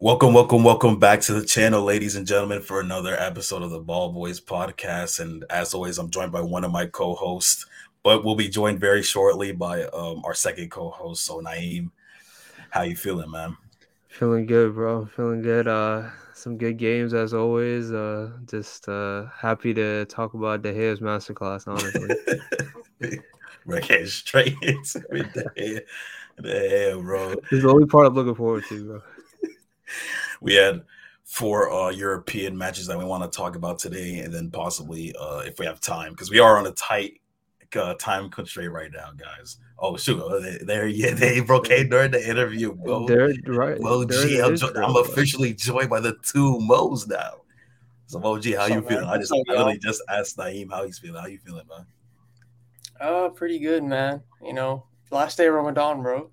Welcome, welcome, welcome back to the channel, ladies and gentlemen, for another episode of the Ball Boys podcast. And as always, I'm joined by one of my co-hosts, but we'll be joined very shortly by um, our second co-host. So Naeem, how you feeling, man? Feeling good, bro. Feeling good. Uh, some good games as always. Uh, just uh, happy to talk about De Gea's masterclass. Honestly, we're getting straight into the hair, bro. This is the only part I'm looking forward to, bro we had four uh, European matches that we want to talk about today, and then possibly uh, if we have time, because we are on a tight uh, time constraint right now, guys. Oh shoot, oh, there, yeah, they broke in during the interview. Well, they're right. Well, G, I'm, jo- I'm officially joined by the two Mo's now. So, OG, how you feeling? I just I literally just asked Naeem how he's feeling. How you feeling, man? Uh, pretty good, man. You know, last day of Ramadan, bro.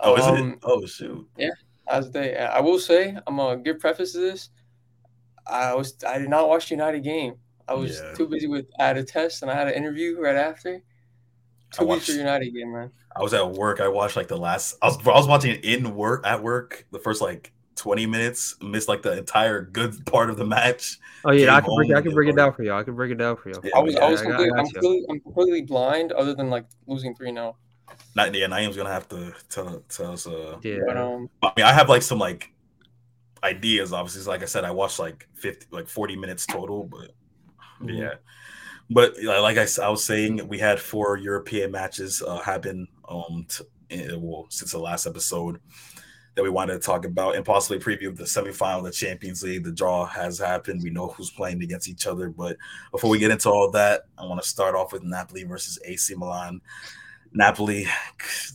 Oh, um, is it? Um, oh, shoot. Yeah, as they. I will say, I'm gonna give preface to this. I was I did not watch the United game. I was yeah. too busy with I had a test and I had an interview right after. Too busy for United game, man. I was at work. I watched like the last. I was I was watching it in work at work. The first like 20 minutes, missed like the entire good part of the match. Oh yeah, I can break I can break it down for you. I can break it down for you. Yeah, I was yeah, I was completely, I am completely, I'm completely blind other than like losing 3 0. Not yeah, Naeem's gonna have to tell tell us. Uh, yeah. But, um, I mean, I have like some like ideas. Obviously, like I said, I watched like fifty, like forty minutes total, but mm-hmm. yeah. But like I, I was saying, we had four European matches uh, happen um t- eh, well since the last episode that we wanted to talk about and possibly preview the semifinal of the Champions League. The draw has happened. We know who's playing against each other. But before we get into all that, I want to start off with Napoli versus AC Milan. Napoli,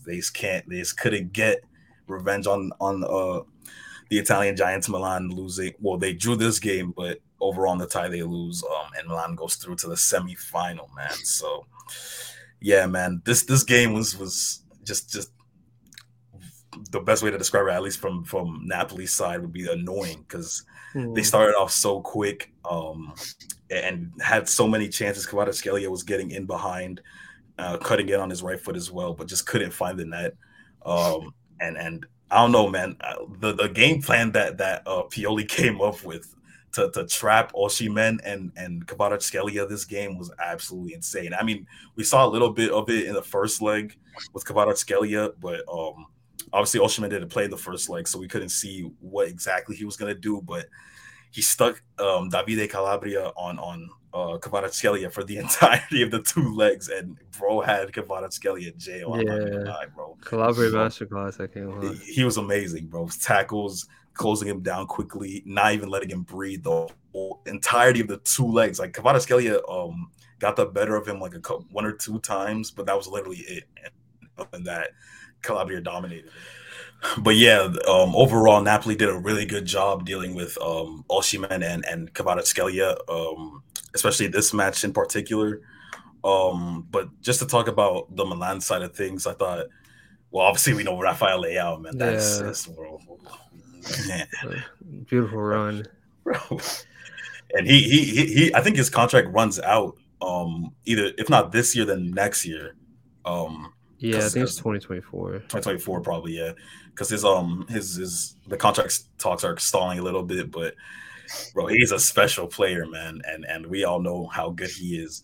they just can't, they just couldn't get revenge on on uh, the Italian Giants. Milan losing. Well, they drew this game, but overall in the tie they lose, um, and Milan goes through to the semifinal. Man, so yeah, man, this this game was was just just the best way to describe it, at least from from Napoli's side, would be annoying because mm. they hmm. started off so quick um, and had so many chances. Kvaratskhelia was getting in behind uh, cutting it on his right foot as well, but just couldn't find the net. Um, and and I don't know, man. Uh, the the game plan that that uh, Pioli came up with to, to trap Osimhen and and Kvaratskhelia this game was absolutely insane. I mean, we saw a little bit of it in the first leg with Kvaratskhelia, but um, obviously Osimhen didn't play the first leg, so we couldn't see what exactly he was gonna do. But he stuck um, Davide Calabria on on uh, Kvaratskhelia for the entirety of the two legs, and bro had Kvaratskhelia in jail. Yeah, bro. Calabria masterclass. I can't he, he was amazing, bro. Tackles, closing him down quickly, not even letting him breathe the whole entirety of the two legs. Like Kvaratskhelia um got the better of him like a couple, one or two times, but that was literally it. And other than that, Calabria dominated but yeah, um, overall, Napoli did a really good job dealing with um, Osimhen and and Kvaratskhelia, um, especially this match in particular. Um, but just to talk about the Milan side of things, I thought, well, obviously we know Rafael Leao, man. That's, yeah. that's man. beautiful run, bro. And he, he he he I think his contract runs out um either if not this year then next year. Um yeah, I think it's 2024. 2024 probably, yeah. Cuz his um his his the contract talks are stalling a little bit, but bro, he's a special player, man, and and we all know how good he is.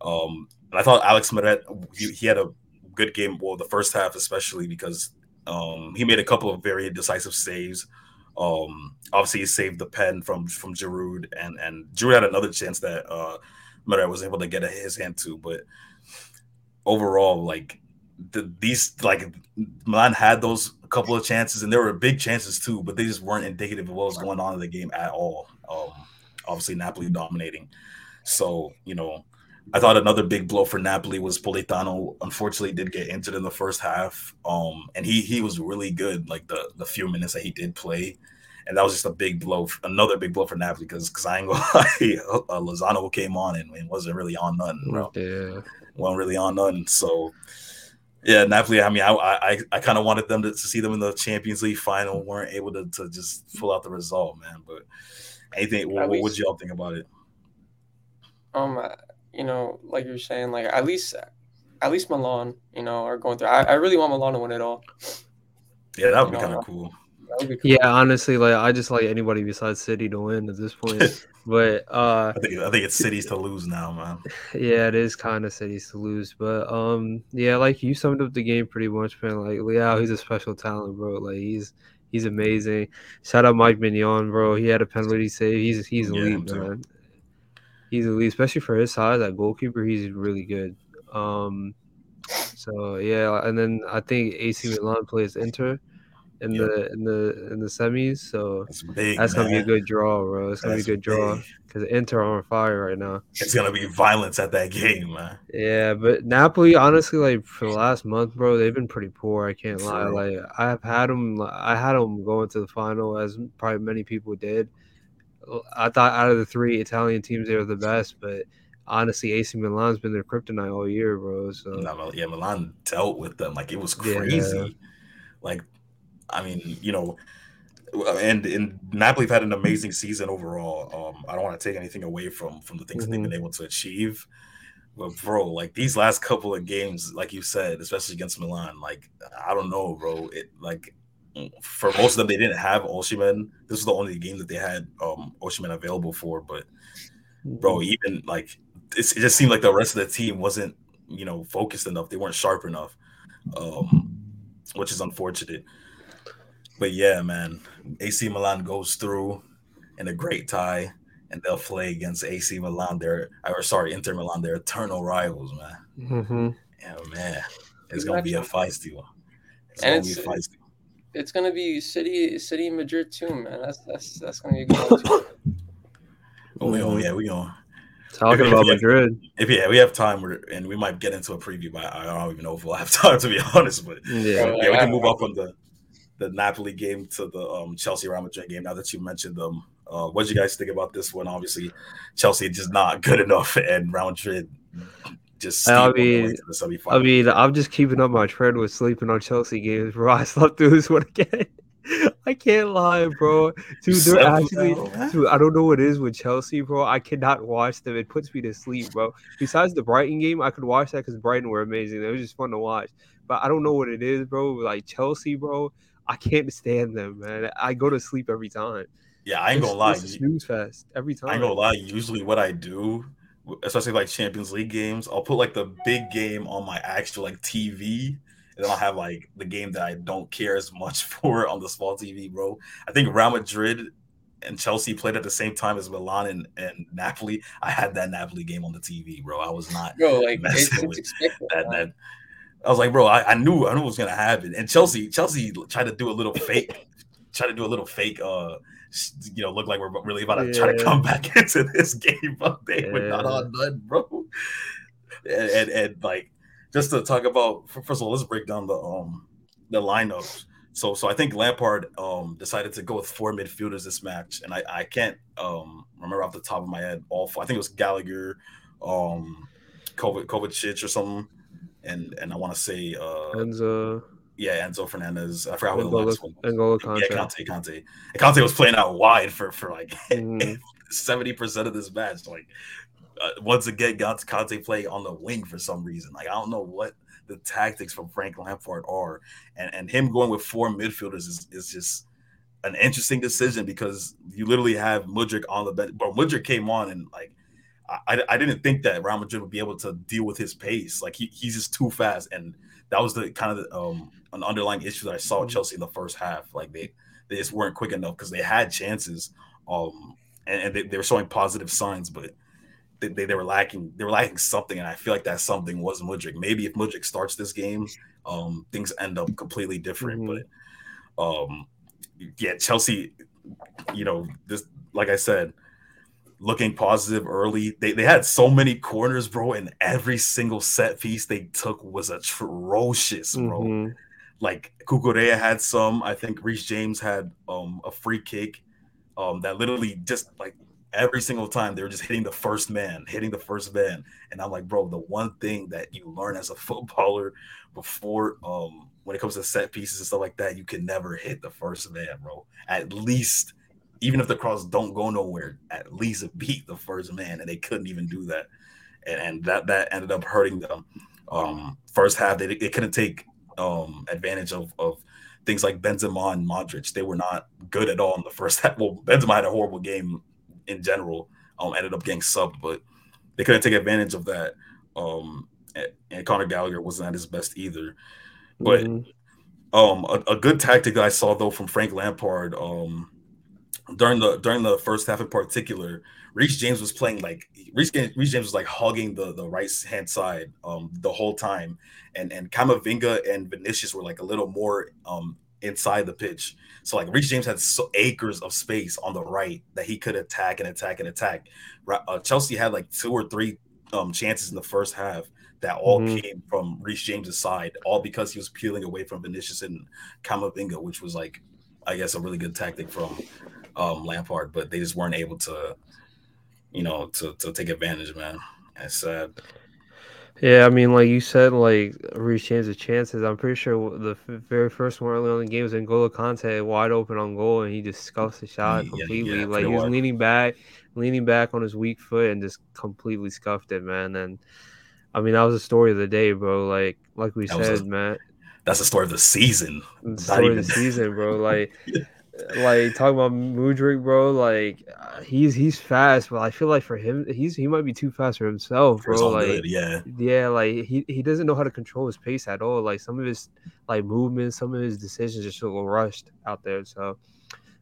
Um and I thought Alex Meret he, he had a good game, well, the first half especially because um he made a couple of very decisive saves. Um obviously he saved the pen from from Giroud and and Giroud had another chance that uh was able to get his hand to, but overall like the, these like Milan had those couple of chances, and there were big chances too, but they just weren't indicative of what was going on in the game at all. Um, obviously, Napoli dominating. So you know, I thought another big blow for Napoli was Politano. Unfortunately, did get injured in the first half, um, and he he was really good like the the few minutes that he did play. And that was just a big blow, another big blow for Napoli because because I ain't gonna lie, uh, Lozano came on and, and wasn't really on nothing, bro. Yeah, wasn't really on nothing. So yeah, Napoli. I mean, I I, I kind of wanted them to, to, see them in the Champions League final. weren't able to, to just pull out the result, man. But anything, what, what would y'all think about it? Um, you know, like you're saying, like at least at least Milan, you know, are going through. I, I really want Milan to win it all. Yeah, that would be kind of cool. Cool. Yeah, honestly, like I just like anybody besides City to win at this point. but uh I think I think it's City's to lose now, man. Yeah, it is kind of City's to lose. But um yeah, like you summed up the game pretty much, man. Like Leao, he's a special talent, bro. Like he's he's amazing. Shout out Mike Maignan, bro. He had a penalty save. He's he's elite, yeah, man. He's elite, especially for his size. That goalkeeper, he's really good. Um so yeah, and then I think AC Milan plays Inter in the in the in the semis. So big, that's gonna be a good draw, bro. It's gonna that's be a good draw because Inter are on fire right now. It's gonna be violence at that game, man. Yeah, but Napoli, honestly, like for the last month, bro, they've been pretty poor. I can't lie. Like I've had them, I had them going to the final, as probably many people did. I thought out of the three Italian teams, they were the best, but honestly, AC Milan's been their kryptonite all year, bro. So no, yeah, Milan dealt with them like it was crazy. Yeah. Like, I mean, you know, and and Napoli have had an amazing season overall. Um, I don't want to take anything away from from the things mm-hmm. that they've been able to achieve. But bro, like these last couple of games, like you said, especially against Milan, like I don't know, bro. It like for most of them, they didn't have Osimhen. This was the only game that they had um Osimhen available for. But bro, mm-hmm. even like it just seemed like the rest of the team wasn't, you know, focused enough. They weren't sharp enough, um, which is unfortunate. But yeah, man, AC Milan goes through in a great tie, and they'll play against AC Milan. They're, or sorry, Inter Milan. They're eternal rivals, man. Mm-hmm. Yeah, man, it's gonna be a feisty one. It's and gonna it's, be feisty. It's gonna be City, City Madrid too, man. That's that's that's gonna be a good one too. oh, oh yeah, we going Talking if, about if Madrid. Have, if yeah, we have time, and we might get into a preview, but I don't even know if we'll have time to be honest. But yeah, yeah we can move up on the the Napoli game to the um, Chelsea Real Madrid game. Now that you mentioned them, uh, what do you guys think about this one? Obviously, Chelsea just not good enough, and Real Madrid just. I mean, I mean, I'm just keeping up my trend with sleeping on Chelsea games, bro. I slept through this one again. I can't lie, bro. Dude, they're actually, dude, I don't know what it is with Chelsea, bro. I cannot watch them. It puts me to sleep, bro. Besides the Brighton game, I could watch that because Brighton were amazing. It was just fun to watch. But I don't know what it is, bro. Like Chelsea, bro. I can't stand them, man. I go to sleep every time. Yeah, I ain't gonna lie. Snooze fest every time. I ain't gonna lie. Usually, what I do, especially like Champions League games, I'll put like the big game on my actual like TV and then I'll have like the game that I don't care as much for on the small TV, bro. I think Real Madrid and Chelsea played at the same time as Milan and, and Napoli. I had that Napoli game on the TV, bro. I was not bro, like, messing with that, that. I was like, bro, I, I knew I knew it was gonna happen. And Chelsea, Chelsea tried to do a little fake, try to do a little fake uh you know, look like we're really about to yeah. try to come back into this game, but they yeah. were not on done, bro. And, and, and like just to talk about first of all, let's break down the um the lineups. So so I think Lampard um decided to go with four midfielders this match, and I I can't um remember off the top of my head all four. I think it was Gallagher, um, Kovac, Kovacic or something, and and I want to say uh Enzo. Yeah, Enzo Fernandez. I forgot what the last one. N'Golo Kante. Yeah, Kante, Kante. And Kante was playing out wide for for like mm. 70 percent of this match. Like uh, once again got Kante play on the wing for some reason. Like I don't know what the tactics from Frank Lampard are, and and him going with four midfielders is is just an interesting decision because you literally have Mudryk on the bench. But Mudryk came on and like I, I didn't think that Real Madrid would be able to deal with his pace. Like he, he's just too fast, and that was the kind of the, um an underlying issue that I saw with Chelsea in the first half. Like they they just weren't quick enough because they had chances, um, and, and they, they were showing positive signs, but they, they, they, were lacking they were lacking something, and I feel like that something was Mudryk. Maybe if Mudryk starts this game, um, things end up completely different. Mm-hmm. But um, yeah, Chelsea, you know, this like I said, looking positive early. They they had so many corners, bro, and every single set piece they took was atrocious, bro. Mm-hmm. Like Cucurella had some. I think Reece James had um a free kick um that literally just like every single time they were just hitting the first man, hitting the first man. And I'm like, bro, the one thing that you learn as a footballer before um when it comes to set pieces and stuff like that, you can never hit the first man, bro. At least even if the cross don't go nowhere, at least beat the first man, and they couldn't even do that, and, and that that ended up hurting them. Um, first half, they, they couldn't take um, advantage of of things like Benzema and Modric, they were not good at all in the first half. Well, Benzema had a horrible game in general. Um, ended up getting subbed, but they couldn't take advantage of that. Um, and, Conor Gallagher wasn't at his best either. But mm-hmm. um, a, a, good tactic that I saw though from Frank Lampard um, during the during the first half in particular, Reece James was playing like Reece, Reece James was like hugging the the right hand side um, the whole time, and and Camavinga and Vinicius were like a little more um, inside the pitch. So like Reece James had so acres of space on the right that he could attack and attack and attack. Uh, Chelsea had like two or three um, chances in the first half that all mm-hmm. came from Reece James's side, all because he was peeling away from Vinicius and Camavinga, which was like, I guess, a really good tactic from um, Lampard. But they just weren't able to, you know, to to take advantage, man. It's sad. Yeah, I mean, like you said, like Reece James' chances. I'm pretty sure the very first one early on in the game was N'Golo Kante wide open on goal, and he just scuffs the shot yeah, completely. Yeah, like he was leaning back, leaning back on his weak foot, and just completely scuffed it, man. And I mean, that was the story of the day, bro. Like, like we that said, a, man. That's the story of the season. The story even... of the season, bro. Like, like talking about Mudryk, bro. Like uh, he's he's fast, but I feel like for him, he's he might be too fast for himself, bro. For like good, yeah, yeah, like he, he doesn't know how to control his pace at all. Like some of his like movements, some of his decisions just a little rushed out there. So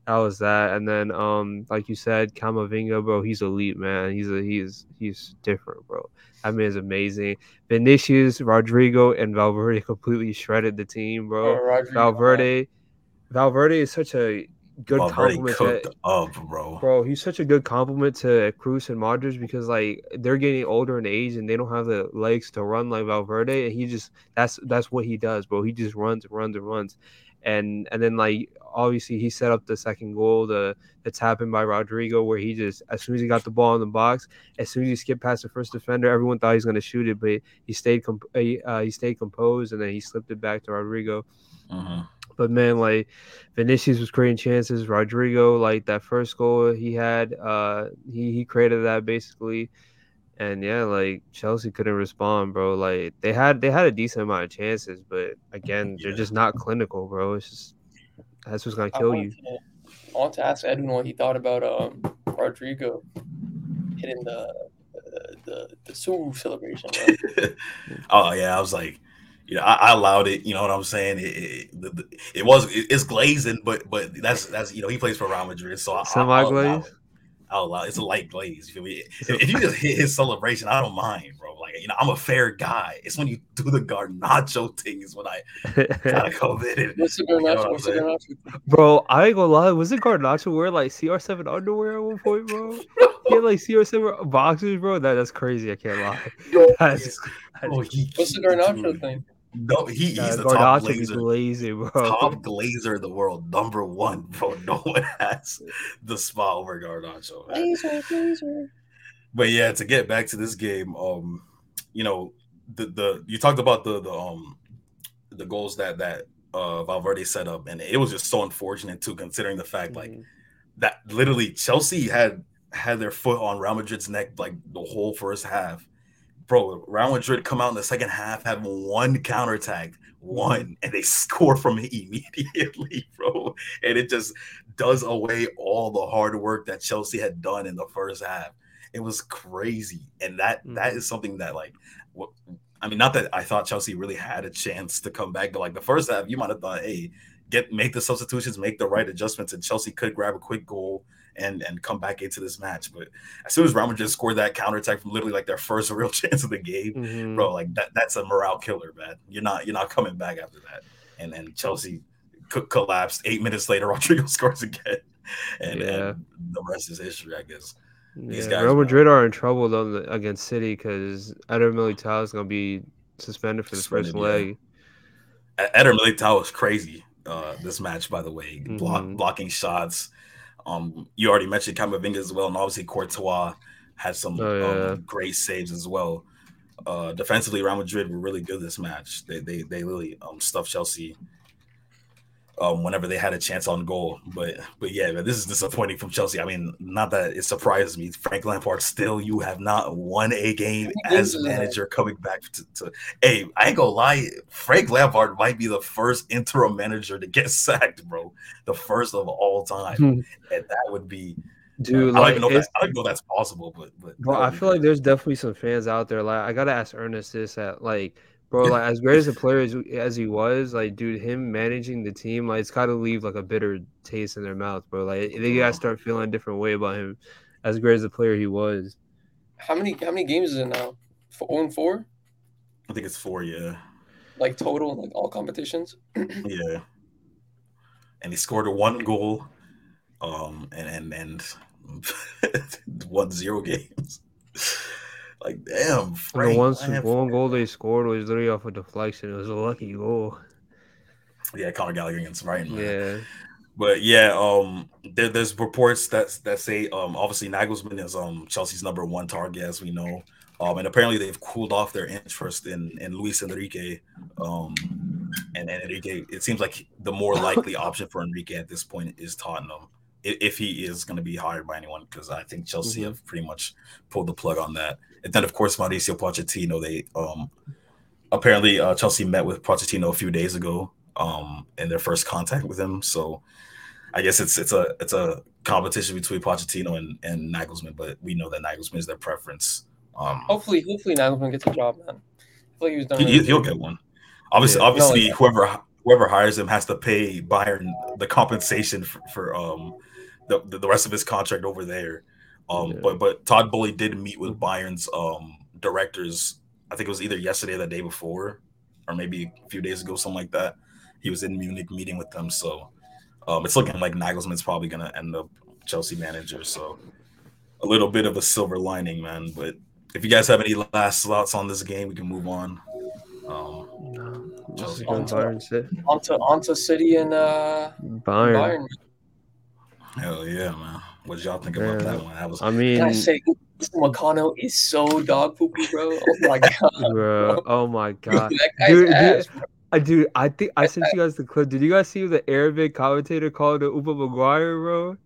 that was that. And then um, like you said, Camavinga, bro, he's elite, man. He's a he's he's different, bro. That man's amazing. Vinicius, Rodrygo, and Valverde completely shredded the team, bro. Oh, Valverde. Valverde is such a good Valverde compliment to, up, bro. Bro, he's such a good compliment to Kroos and Modric because like they're getting older in age and they don't have the legs to run like Valverde, and he just that's that's what he does, bro. He just runs and runs and runs, and and then like obviously he set up the second goal, the the tap in by Rodrygo, where he just as soon as he got the ball in the box, as soon as he skipped past the first defender, everyone thought he was gonna shoot it, but he stayed comp- uh, he stayed composed and then he slipped it back to Rodrygo. Uh-huh. But man, like Vinicius was creating chances. Rodrygo, like that first goal he had, uh, he he created that basically. And yeah, like Chelsea couldn't respond, bro. Like they had they had a decent amount of chances, but again, yeah. they're just not clinical, bro. It's just that's what's gonna kill you. To, I want to ask Edwin what he thought about um Rodrygo hitting the the the, the celebration. oh yeah, I was like, you know, I, I, allowed it. You know what I'm saying? It, it, it was it, it's glazing, but but that's that's you know he plays for Real Madrid, so semi glaze. I'll allow it's a light glaze. You if, if you just hit his celebration, I don't mind, bro. Like you know, I'm a fair guy. It's when you do the Garnacho thing is when I kind of come in. What's the Garnacho? What's the Garnacho? Bro, I ain't gonna lie. Was it Garnacho wear like CR7 underwear at one point, bro? he had like CR7 boxers, bro. That that's crazy. I can't lie. That's, that's, oh, he, What's the Garnacho thing? No, he, he's uh, the top glazer, glazer, bro. top glazer in the world, number one, bro. No one has the spot over Garnacho. Glazer, glazer. But yeah, to get back to this game, um, you know, the the you talked about the the um the goals that that uh Valverde set up, and it was just so unfortunate too, considering the fact mm-hmm. like that literally Chelsea had had their foot on Real Madrid's neck like the whole first half bro, Real Madrid come out in the second half, have one counterattack, one, and they score from it immediately, bro. And it just does away all the hard work that Chelsea had done in the first half. It was crazy, and that, mm-hmm. that is something that like, what, I mean, not that I thought Chelsea really had a chance to come back, but like the first half, you might have thought, hey, get make the substitutions, make the right adjustments, and Chelsea could grab a quick goal and and come back into this match. But as soon as Real Madrid scored that counterattack from literally like their first real chance of the game, mm-hmm. bro, like that that's a morale killer, man. You're not you're not coming back after that. And then Chelsea collapsed. Eight minutes later, Rodrygo scores again, and, yeah. and the rest is history, I guess. These yeah, guys, Real Madrid are in trouble though against City because Eder Militao is going to be suspended for the suspended, first leg. Yeah. Eder Militao was crazy uh, this match, by the way, mm-hmm. Block, blocking shots, um, you already mentioned Camavinga as well, and obviously Courtois had some oh, yeah. um, great saves as well. Uh, defensively, Real Madrid were really good this match. They they they really um, stuffed Chelsea. Um, whenever they had a chance on goal. But but yeah, man, this is disappointing from Chelsea. I mean, not that it surprises me. Frank Lampard still you have not won a game as manager coming back to, to hey, I ain't gonna lie, Frank Lampard might be the first interim manager to get sacked, bro. The first of all time. Hmm. and that would be Dude, uh, I, don't that, I don't even know that's possible, but but bro, I feel like there's definitely some fans out there. Like I gotta ask Ernest this at like bro. Like as great as a player as, as he was, like dude, him managing the team, like it's got to leave like a bitter taste in their mouth, bro. Like they gotta start feeling a different way about him, as great as a player he was. How many how many games is it now? Four and four. I think it's four. Yeah. Like total, like all competitions. yeah. And he scored a one goal, um, and and and won zero games. Like, damn. Frank, the one, one goal they scored was literally off a deflection. It was a lucky goal. Yeah, Conor Gallagher against Brighton. Yeah. But yeah, um, there, there's reports that that say um, obviously Nagelsmann is um Chelsea's number one target, as we know. Um, and apparently they've cooled off their interest in in Luis Enrique. Um, and, and Enrique, it seems like the more likely option for Enrique at this point is Tottenham if he is going to be hired by anyone, because I think Chelsea mm-hmm. have pretty much pulled the plug on that. And then, of course, Mauricio Pochettino. They um, apparently uh, Chelsea met with Pochettino a few days ago um, in their first contact with him. So I guess it's it's a it's a competition between Pochettino and, and Nagelsmann, but we know that Nagelsmann is their preference. Um, hopefully, hopefully Nagelsmann gets a job, man. I feel like he was done. He, will get one. Obviously, yeah, obviously, no, whoever whoever hires him has to pay Bayern the compensation for, for um the, the rest of his contract over there. Um, yeah. but but Todd Boehly did meet with Bayern's um directors. I think it was either yesterday or the day before, or maybe a few days ago, something like that. He was in Munich meeting with them, so um, it's looking like Nagelsmann's probably gonna end up Chelsea manager. So a little bit of a silver lining, man. But if you guys have any last thoughts on this game, we can move on. Um, no, Chelsea. Onto, onto, onto City and uh, Bayern. Bayern. Hell yeah, man. What y'all think about yeah. that one? That was. I mean, Can I say McConnell is so dog poopy, bro. Oh my god, bro. Oh my god, dude, ass, dude, I, dude, I think I sent you guys the clip. Did you guys see the Arabic commentator called it Upa Maguire, bro?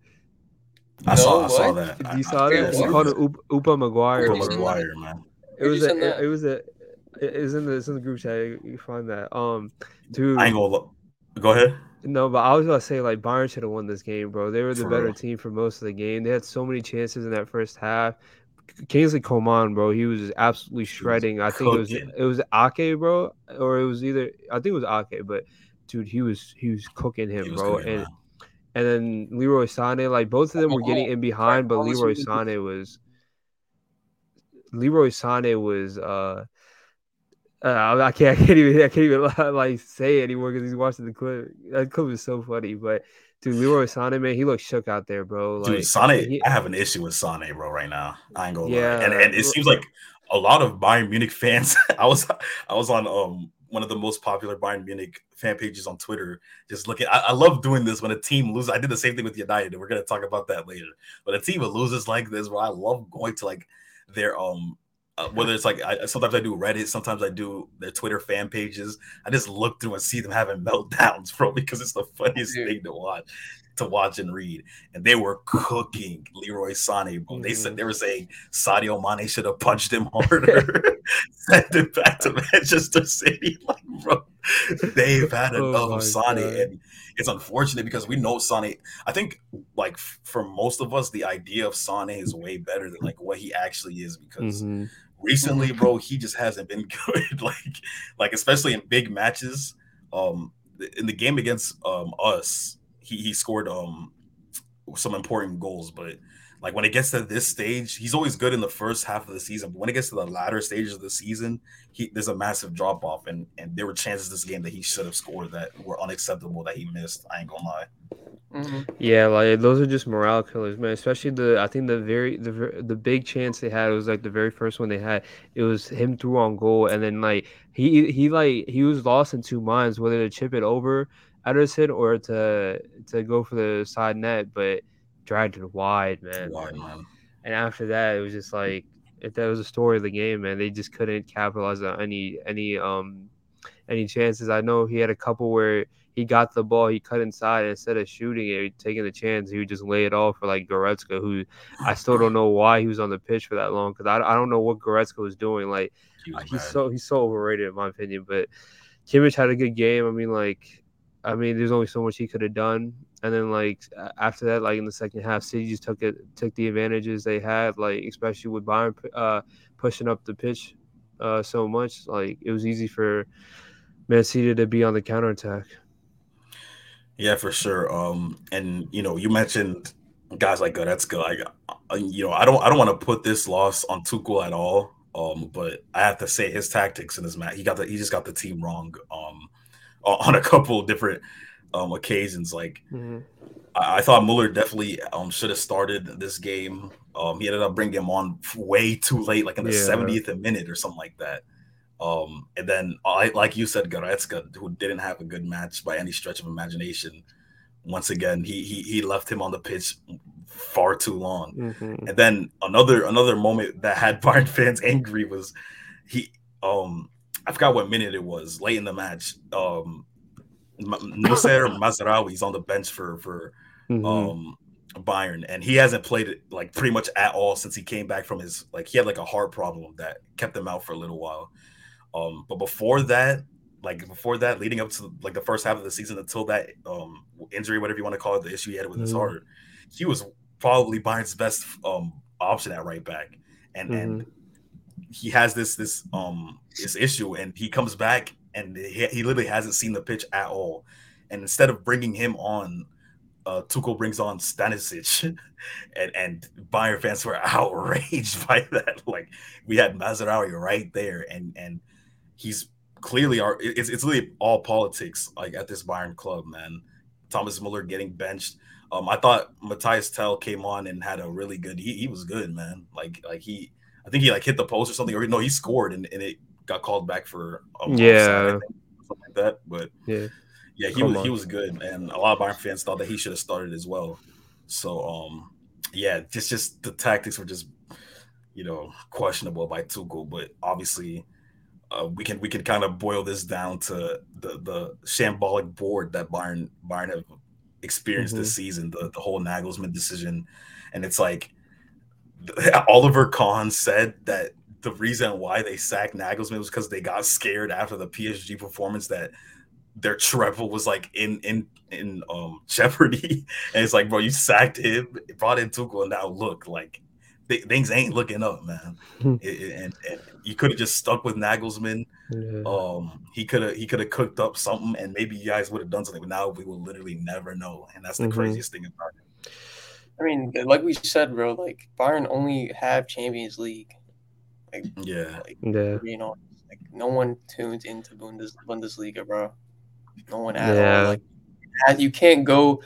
I no, saw, I saw that. You I, saw I, that? He called it Upa, Upa Maguire. Upa Maguire, man. It was a, it, it, was a, it was in the, it's in the group chat. You find that, um, dude. I ain't gonna look. Go ahead. No, but I was gonna say like Bayern should have won this game, bro. They were the for better real. team for most of the game. They had so many chances in that first half. Kingsley Coman, bro, he was absolutely shredding. I think it was it was Ake, bro, or it was either I think it was Ake, but dude, he was he was cooking him, was bro. Cooking, and man. and then Leroy Sané, like both of them were getting in behind, but Leroy Sané was Leroy Sané was uh uh, I can't, I can't even, I can't even like say anymore because he's watching the clip. That clip is so funny, but dude, Leroy Sané, man, he looks shook out there, bro. Like, dude, Sané, he, I have an issue with Sané, bro, right now. I ain't gonna yeah, lie, and, and it seems like a lot of Bayern Munich fans. I was, I was on um one of the most popular Bayern Munich fan pages on Twitter. Just looking, I, I, love doing this when a team loses. I did the same thing with United, and we're gonna talk about that later. But a team that loses like this, where I love going to like their um uh, whether it's like I, sometimes I do Reddit, sometimes I do their Twitter fan pages. I just look through and see them having meltdowns, bro, because it's the funniest Dude. thing to watch, to watch and read. And they were cooking Leroy Sané, bro. Mm-hmm. They said they were saying Sadio Mane should have punched him harder, sent him back to Manchester City. Like, bro, they've had oh enough oh of Sané, and it's unfortunate because we know Sané. I think like for most of us, the idea of Sané is way better than like what he actually is because. Mm-hmm recently, bro, he just hasn't been good. like, like especially in big matches. Um, in the game against um us, he he scored um some important goals, but like when it gets to this stage, he's always good in the first half of the season. But when it gets to the latter stages of the season, he there's a massive drop off, and and there were chances this game that he should have scored that were unacceptable that he missed. I ain't gonna lie. Mm-hmm. Yeah, like those are just morale killers, man. Especially the I think the very the the big chance they had was like the very first one they had. It was him through on goal, and then like he he like he was lost in two minds whether to chip it over Ederson or to to go for the side net, but dragged it wide, man. Wide, man. And after that, it was just like if that was the story of the game, man. They just couldn't capitalize on any any um any chances. I know he had a couple where he got the ball, he cut inside instead of shooting it, taking the chance, he would just lay it off for like Goretzka, who I still don't know why he was on the pitch for that long because I, I don't know what Goretzka was doing. Like he was he's so he's so overrated in my opinion. But Kimmich had a good game. I mean, like I mean, there's only so much he could have done. And then like after that, like in the second half, City just took it, took the advantages they had, like especially with Bayern uh, pushing up the pitch uh, so much. Like it was easy for Man City to be on the counter attack. Yeah, for sure. Um, and you know, you mentioned guys like Goretzka. Like, uh, you know, I don't, I don't want to put this loss on Tuchel at all. Um, but I have to say his tactics in his match, he got the, he just got the team wrong. Um, on a couple different um occasions. Like, mm-hmm. I, I, thought Muller definitely um should have started this game. Um, he ended up bringing him on way too late, like in the seventieth yeah. minute or something like that. Um, and then, I, like you said, Goretzka, who didn't have a good match by any stretch of imagination, once again, he he, he left him on the pitch far too long. Mm-hmm. And then another another moment that had Bayern fans angry was he um I forgot what minute it was late in the match. Um, Noussair Mazraoui on the bench for for mm-hmm. um Bayern, and he hasn't played it like pretty much at all since he came back from his like he had like a heart problem that kept him out for a little while. Um, but before that, like before that, leading up to like the first half of the season until that um injury, whatever you want to call it, the issue he had with mm-hmm. his heart, he was probably Bayern's best um option at right back, and mm-hmm. and he has this this um this issue, and he comes back and he, he literally hasn't seen the pitch at all, and instead of bringing him on uh, Tuchel brings on Stanisic, and and Bayern fans were outraged by that. Like we had Mazraoui right there, and and he's clearly our. It's it's really all politics. Like at this Bayern club, man. Thomas Muller getting benched. Um, I thought Mathys Tel came on and had a really good. He, he was good, man. Like like he, I think he like hit the post or something, or no, he scored and, and it got called back for yeah, think, something like that. But yeah, yeah, he Come was on. he was good, and a lot of Bayern fans thought that he should have started as well. So um, yeah, just just the tactics were just you know questionable by Tuchel, but obviously. Uh, we can we can kind of boil this down to the the shambolic board that Bayern Bayern have experienced mm-hmm. this season, the the whole Nagelsmann decision, and it's like Oliver Kahn said that the reason why they sacked Nagelsmann was because they got scared after the PSG performance that their treble was like in in in um jeopardy. And it's like, bro, you sacked him, brought in Tuchel, and now look like th- things ain't looking up, man. Hmm. it, and, and you could have just stuck with Nagelsmann. Yeah. Um, he could have he could have cooked up something, and maybe you guys would have done something. But now we will literally never know, and that's the mm-hmm. craziest thing about it. I mean, like we said, bro, like Bayern only have Champions League. Like, yeah, like, yeah. You know, like no one tunes into Bundes Bundesliga, bro. No one at yeah. all. Like you can't go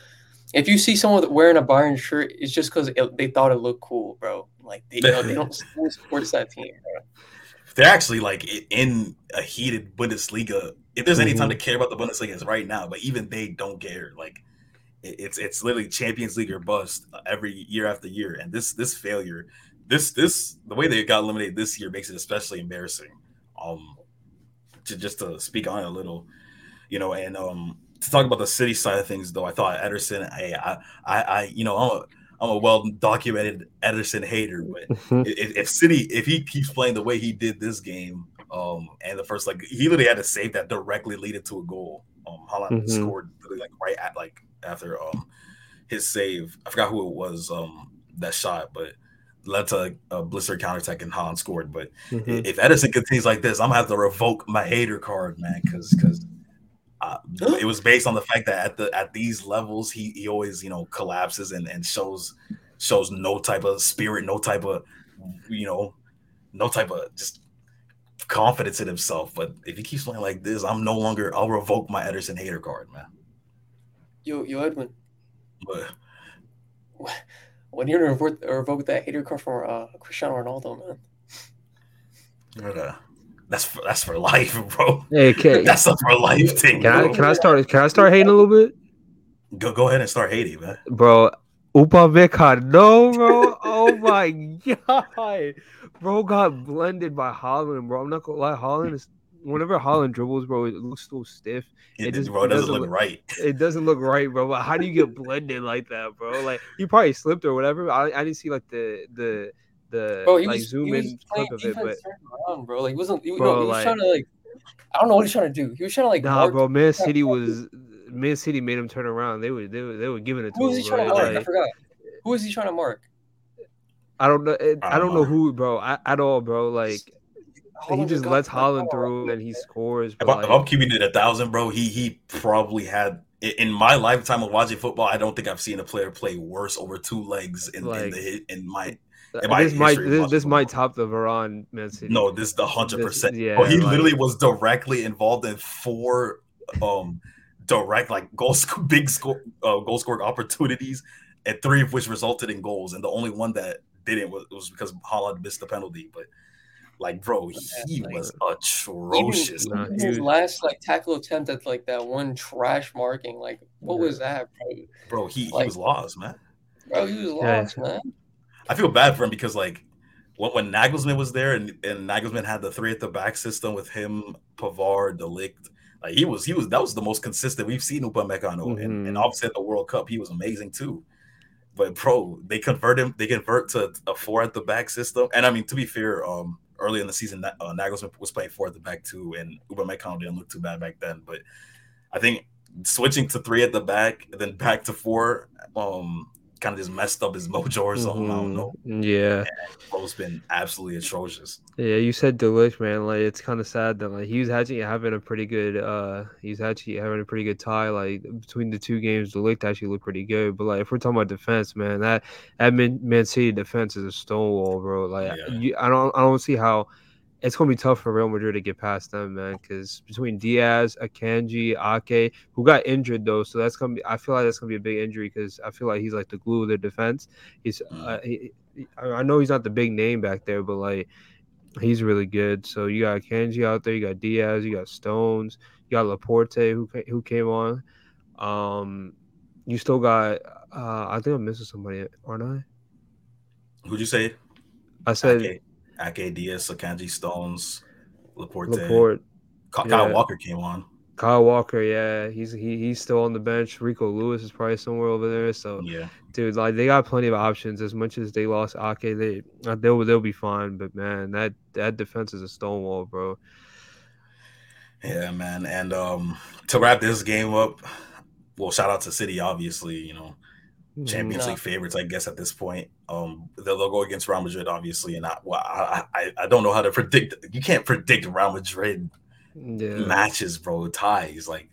if you see someone wearing a Bayern shirt, it's just because they thought it looked cool, bro. Like they, you know, they don't support that team, bro. They're actually like in a heated Bundesliga. If there's any mm-hmm. time to care about the Bundesliga, it's right now. But even they don't care. Like it's it's literally Champions League or bust every year after year. And this this failure, this this the way they got eliminated this year makes it especially embarrassing. Um, to just to speak on it a little, you know, and um, to talk about the city side of things, though, I thought Ederson, I, I, I, you know, I'm a, I'm a well documented Ederson hater, but mm-hmm. if, if, City, if he keeps playing the way he did this game, um, and the first like he literally had to save that directly leaded to a goal. Um, Haaland mm-hmm. scored like right at like after um his save. I forgot who it was um that shot, but led to a, a blister counterattack and Haaland scored. But mm-hmm. if Ederson continues like this, I'm gonna have to revoke my hater card, man, because because uh, it was based on the fact that at the at these levels he, he always you know collapses and, and shows shows no type of spirit no type of you know no type of just confidence in himself but if he keeps playing like this i'm no longer i'll revoke my Ederson hater card man yo yo edwin but when you're gonna revoke, revoke that hater card for uh cristiano ronaldo man uh, that's for, that's for life, bro. Hey, okay. That's a for life thing. Can. I can I start can I start hating a little bit? Go go ahead and start hating, man. Bro, Upamecano, no, bro. oh my god, bro got blended by Haaland, bro. I'm not gonna lie, Haaland is whenever Haaland dribbles, bro, it looks so stiff. It, it just bro, it doesn't, doesn't look, right. It doesn't look right, bro. But how do you get blended like that, bro? Like he probably slipped or whatever. I, I didn't see like the the the bro, he like was, zoom in clip of it, but around, bro, like he wasn't. He, bro, no, he was like, trying to like. I don't know what he's trying to do. He was trying to like. Nah, bro. Man City was. Man City made him turn around. They were they were, they were giving it to Who him. Who was he trying to mark? Like, I forgot. Who was he trying to mark? I don't know. It, I, don't know. know who, bro. I, at all, bro. Like he just lets Haaland through and he scores. If, like, if I'm keeping it a thousand, bro, he he probably had in my lifetime of watching football. I don't think I've seen a player play worse over two legs in, like, in the in my. In my this might this, this might top the Varane Man City. No, this is the hundred percent. Yeah, oh, he like, literally was directly involved in four um direct like goal big score uh, goal scoring opportunities, and three of which resulted in goals, and the only one that didn't was, was because Haaland missed the penalty. But like, bro, he like, was atrocious. Even his last like tackle attempt at like that one trash marking, like, what was that, bro? Bro, he, like, he was lost, man. Bro, he was lost, yeah. man. I feel bad for him because like when, when Nagelsmann was there and, and Nagelsmann had the three at the back system with him, Pavard, De Ligt, like he was he was that was the most consistent we've seen Upamecano, mm-hmm. and, and obviously at the World Cup he was amazing too. But bro, they convert him. They convert to a four at the back system, and I mean to be fair, um, early in the season, uh, Nagelsmann was playing four at the back too, and Upamecano didn't look too bad back then. But I think switching to three at the back, then back to four, um, kind of just messed up his mojo or something. Mm-hmm. I don't know. Mm-hmm. Yeah, it's been absolutely atrocious. Yeah, you said De Ligt, man. Like it's kind of sad that like he was actually having a pretty good. uh He's actually having a pretty good tie. Like between the two games, De Ligt actually looked pretty good. But like if we're talking about defense, man, that that Man, Man City defense is a stonewall, bro. Like yeah. you, I don't I don't see how it's gonna be tough for Real Madrid to get past them, man. Because between Dias, Akanji, Ake, who got injured though, so that's gonna be. I feel like that's gonna be a big injury because I feel like he's like the glue of their defense. He's, mm. uh, he, I know he's not the big name back there, but like he's really good. So you got Akanji out there, you got Dias, you got Stones, you got Laporte who who came on. Um, you still got. Uh, I think I'm missing somebody, aren't I? Who'd you say? I said. Ake. Ake Dias, Akanji Stones, Laporte. Laporte. Kyle yeah. Walker came on. Kyle Walker, yeah, he's he, he's still on the bench. Rico Lewis is probably somewhere over there. So yeah, dude, like they got plenty of options. As much as they lost Ake, they uh, they'll they'll be fine. But man, that that defense is a stonewall, bro. Yeah, man. And um to wrap this game up, well, shout out to City, obviously. You know, Champions League favorites, I guess, at this point. Um, they'll, go against Real Madrid, obviously, and I, well, I, I, I don't know how to predict. You can't predict Real Madrid yeah. matches, bro, ties. Like,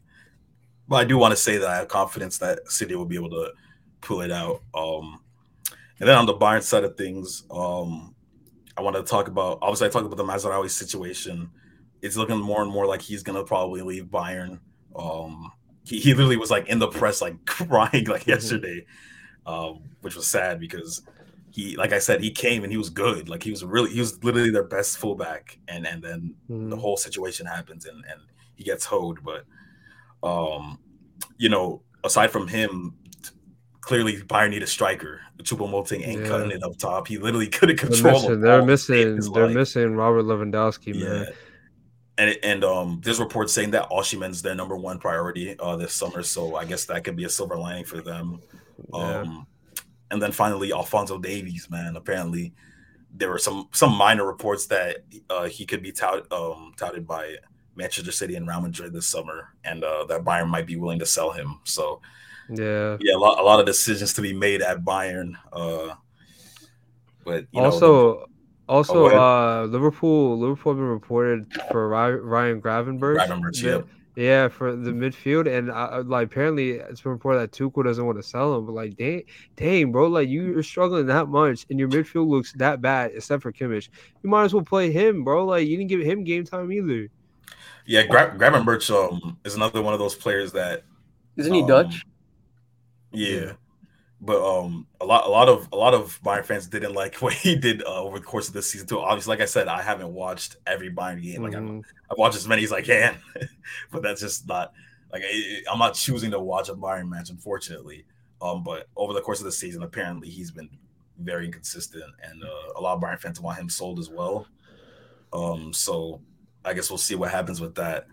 but I do want to say that I have confidence that City will be able to pull it out. Um, and then on the Bayern side of things, um, I want to talk about. Obviously, I talked about the Mazraoui situation. It's looking more and more like he's gonna probably leave Bayern. Um, he, he literally was like in the press, like crying, like mm-hmm. yesterday um, which was sad because he, like I said, he came and he was good. Like he was really, he was literally their best fullback, and and then mm. the whole situation happens and and he gets hoed. But, um, you know, aside from him, clearly Bayern need a striker. Choupo-Moting ain't yeah. cutting it up top. He literally couldn't control. They're missing. They're missing. They're missing Robert Lewandowski, yeah. And, and um, there's reports saying that Osimhen's their number one priority uh, this summer, so I guess that could be a silver lining for them. Yeah. Um, and then finally, Alphonso Davies, man. Apparently, there were some some minor reports that uh, he could be touted, um, touted by Manchester City and Real Madrid this summer, and uh, that Bayern might be willing to sell him. So, yeah, yeah, a lot, a lot of decisions to be made at Bayern. Uh, but also, know, also, oh, uh, Liverpool, Liverpool have been reported for Ryan Gravenberch. Gravenberch, yeah. Yeah, for the midfield, and uh, like apparently it's been reported that Tuchel doesn't want to sell him. But like, dang, dang, bro, like you're struggling that much, and your midfield looks that bad, except for Kimmich. You might as well play him, bro. Like you didn't give him game time either. Yeah, Gra- Gravenberch um, is another one of those players that isn't he um, Dutch? Yeah, but um, a lot, a lot of, a lot of Bayern fans didn't like what he did uh, over the course of this season too. Obviously, like I said, I haven't watched every Bayern game. Like mm-hmm. I've, I've, watched as many as I can, but that's just not like I, I'm not choosing to watch a Bayern match, unfortunately. Um, but over the course of the season, apparently he's been very inconsistent, and uh, a lot of Bayern fans want him sold as well. Um, so I guess we'll see what happens with that.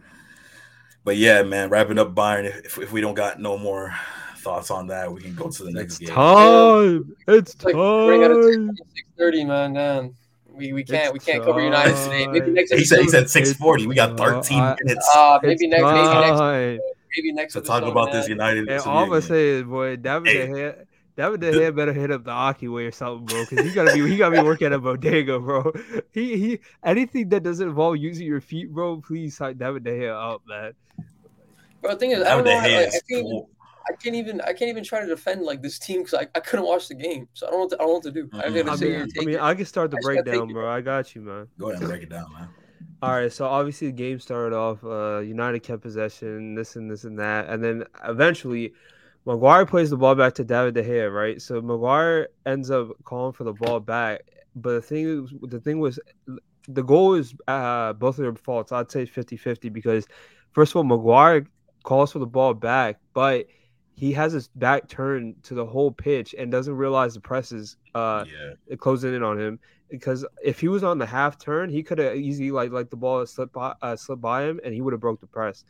But yeah, man, wrapping up Bayern. If, if we don't got no more thoughts on that, we can go to the next it's game. Time. It's, it's like, time. Six thirty, man. Damn. We, we can't it's we can't time. cover United today. Maybe next. He said he said six forty. We got thirteen uh, minutes. Uh, maybe next. Maybe next. Maybe next. To talk about man. this United. And all I'm gonna say is, boy, David hey. De Gea, David De Gea better hit up the Aki way or something, bro, because he gotta be he gotta be working at a bodega, bro. He he anything that doesn't involve using your feet, bro. Please sign David De Gea up, man. Bro, the thing is, I don't know. How, like, I, can't even, I can't even I can't even try to defend like this team because I, I couldn't watch the game, so I don't know what to, I don't know what to do. Mm-hmm. I, I, mean, I mean, I can start the I breakdown, bro. I got you, man. Go ahead and break it down, man. All right, so obviously the game started off. Uh, United kept possession, this and this and that, and then eventually, Maguire plays the ball back to David De Gea, right? So Maguire ends up calling for the ball back, but the thing, the thing was, the goal is uh, both of their faults. I'd say 50-50 because first of all, Maguire calls for the ball back, but he has his back turned to the whole pitch and doesn't realize the press is uh, yeah. closing in on him because if he was on the half turn, he could have easily like like the ball slipped by uh, slipped by him and he would have broke the press.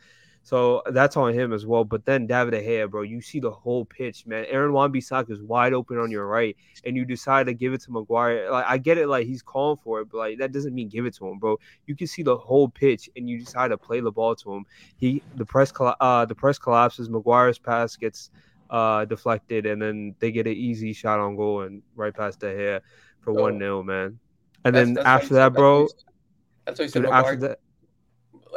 So that's on him as well. But then David De Gea, bro, you see the whole pitch, man. Aaron Wan-Bissaka is wide open on your right, and you decide to give it to Maguire. Like I get it, like he's calling for it, but like that doesn't mean give it to him, bro. You can see the whole pitch, and you decide to play the ball to him. He the press uh the press collapses. Maguire's pass gets uh deflected, and then they get an easy shot on goal and right past De Gea for one oh. 0 man. And that's, then that's after that, bro. That's what you said. Dude, after that,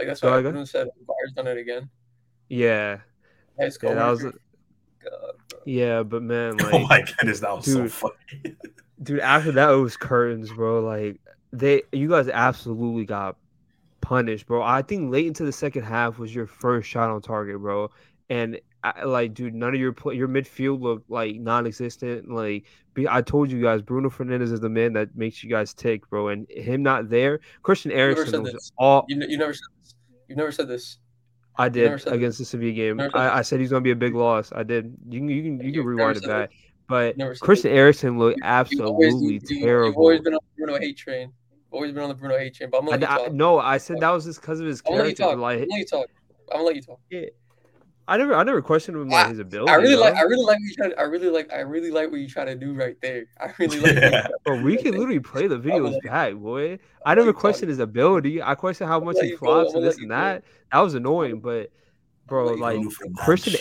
like that's what Bruno said. Maguire's done it again. Yeah. Yeah, yeah, that was, God, yeah, but man, like, oh my goodness, that was dude, so funny. dude, after that, it was curtains, bro. Like they, you guys absolutely got punished, bro. I think late into the second half was your first shot on target, bro. And I, like, dude, none of your play, your midfield looked like non-existent. Like, I told you guys, Bruno Fernandes is the man that makes you guys tick, bro. And him not there, Christian Eriksen was all. You, you never said this. You never said this. I did against the Sevilla game. I, I, said he's going to be a big loss. I did. You can you can you, can rewind it back. But Christian Eriksen looked absolutely always, terrible. You've always been on the Bruno hate train. Always been on the Bruno hate train. But I'm gonna I, no, I said that was just because of his character. I'm gonna let you talk. I'm gonna let you talk. Yeah. I never, I never questioned him like his ability. I really like, I really like what you try. To, I really like, I really like what you try to do right there. I really like. Yeah. Bro, we can literally play the videos like, back, boy. I never questioned his ability. I questioned how much he flops and this and that. That was annoying, but bro, like Christian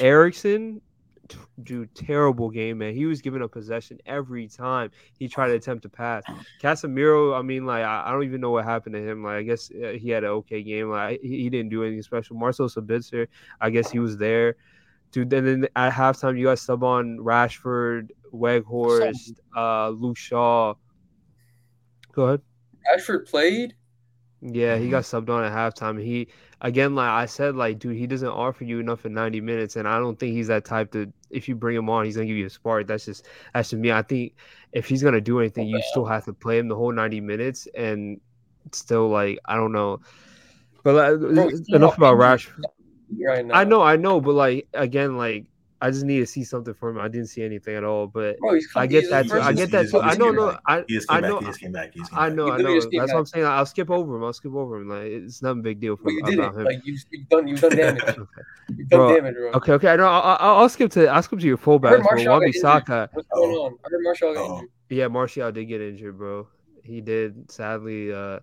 Dude, terrible game, man. He was giving up possession every time he tried to attempt to pass. Casemiro, I mean, like I, I don't even know what happened to him. Like I guess uh, he had an okay game. Like he, he didn't do anything special. Marcel Sabitzer, I guess he was there. Dude, and then at halftime, you guys sub on Rashford, Weghorst, uh, Luke Shaw. Go ahead. Rashford played. Yeah, he got subbed on at halftime. He again, like I said, like dude, he doesn't offer you enough in 90 minutes, and I don't think he's that type to. If you bring him on, he's gonna give you a spark. That's just that's just me. I think if he's gonna do anything, you still have to play him the whole 90 minutes, and still like I don't know. But like, enough about Rashford. Right I know, I know, but like again, like I just need to see something from him. I didn't see anything at all, but Bro, I get that too. I get that too. I don't know, no, I, I know, I know, I know. That's what I'm saying. I'll skip over him. I'll skip over him. Like it's not a big deal for you did about it. him. Like you've, you've done, you've done damage. okay. You've done bro, damage, bro. Okay, okay. I know. I'll, I'll skip to. I'll skip to your fullback. Wan-Bissaka. What's going on? I heard Martial got injured. Yeah, Martial did get injured, bro. He did. Sadly, uh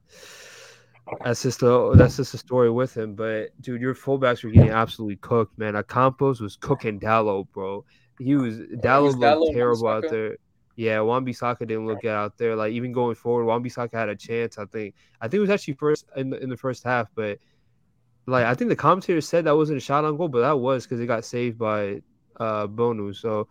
that's just a that's just a story with him. But dude, your fullbacks were getting absolutely cooked, man. Ocampos was cooking Dalot, bro. He was Dalot looked Dalot, terrible out there. Yeah, Wan-Bissaka didn't look good out there. Like even going forward, Wan-Bissaka had a chance. I think. I think it was actually first in the, in the first half, but like I think the commentator said that wasn't a shot on goal, but that was because it got saved by uh Bono. So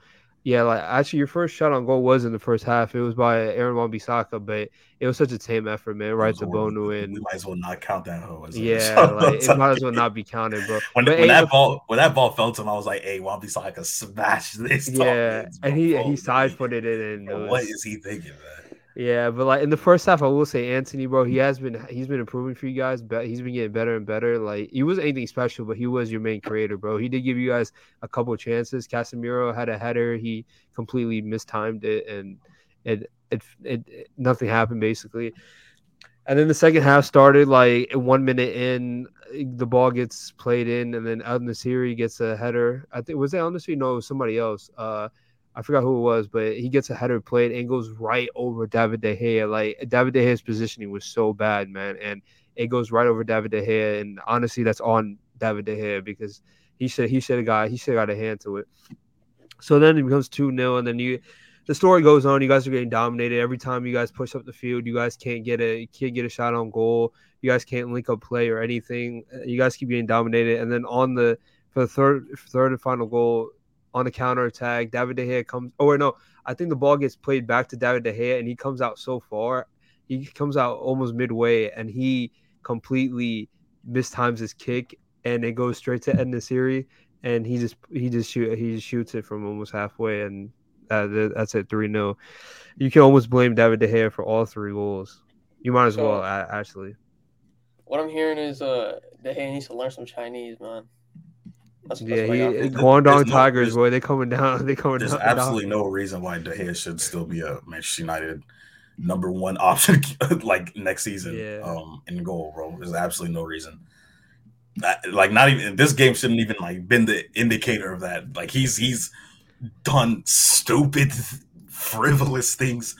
yeah, like actually, your first shot on goal was in the first half. It was by Aaron Wan-Bissaka, but it was such a tame effort, man. Right to Bono and we might as well not count that hoe. Yeah, like, it might as well not be counted, bro. When, when hey, that ball when that ball fell to him, I was like, "Hey, Wan-Bissaka, smash this!" Yeah, and he he side footed it, and was, what is he thinking, man? Yeah, but like in the first half, I will say Antony, bro, he has been he's been improving for you guys. But he's been getting better and better. Like he wasn't anything special, but he was your main creator, bro. He did give you guys a couple chances. Casemiro had a header, he completely mistimed it, and it it, it, it nothing happened basically. And then the second half started like one minute in, the ball gets played in, and then En-Nesyri gets a header. I think was it En-Nesyri? No, it was somebody else. Uh, I forgot who it was, but he gets a header played and goes right over David De Gea. Like David De Gea's positioning was so bad, man, and it goes right over David De Gea. And honestly, that's on David De Gea because he should he should have got he should have got a hand to it. So then it becomes two 0 and then you the story goes on. You guys are getting dominated every time you guys push up the field. You guys can't get a can't get a shot on goal. You guys can't link up play or anything. You guys keep getting dominated, and then on the for the third third and final goal on the counter attack, David De Gea comes. Oh wait, no, I think the ball gets played back to David De Gea, and he comes out so far. He comes out almost midway, and he completely mistimes his kick, and it goes straight to En-Nesyri, and he just he just shoot he just shoots it from almost halfway, and uh, that's it, three 0 You can almost blame David De Gea for all three goals. You might as so, well, actually. What I'm hearing is uh, De Gea needs to learn some Chinese, man. That's, yeah, he, Guangdong Tigers, no, boy, they coming down. They coming there's down. There's absolutely down. no reason why De Gea should still be a Manchester United number one option like next season yeah. um, in goal, bro. There's absolutely no reason. like not even this game shouldn't even like been the indicator of that. Like he's he's done stupid, frivolous things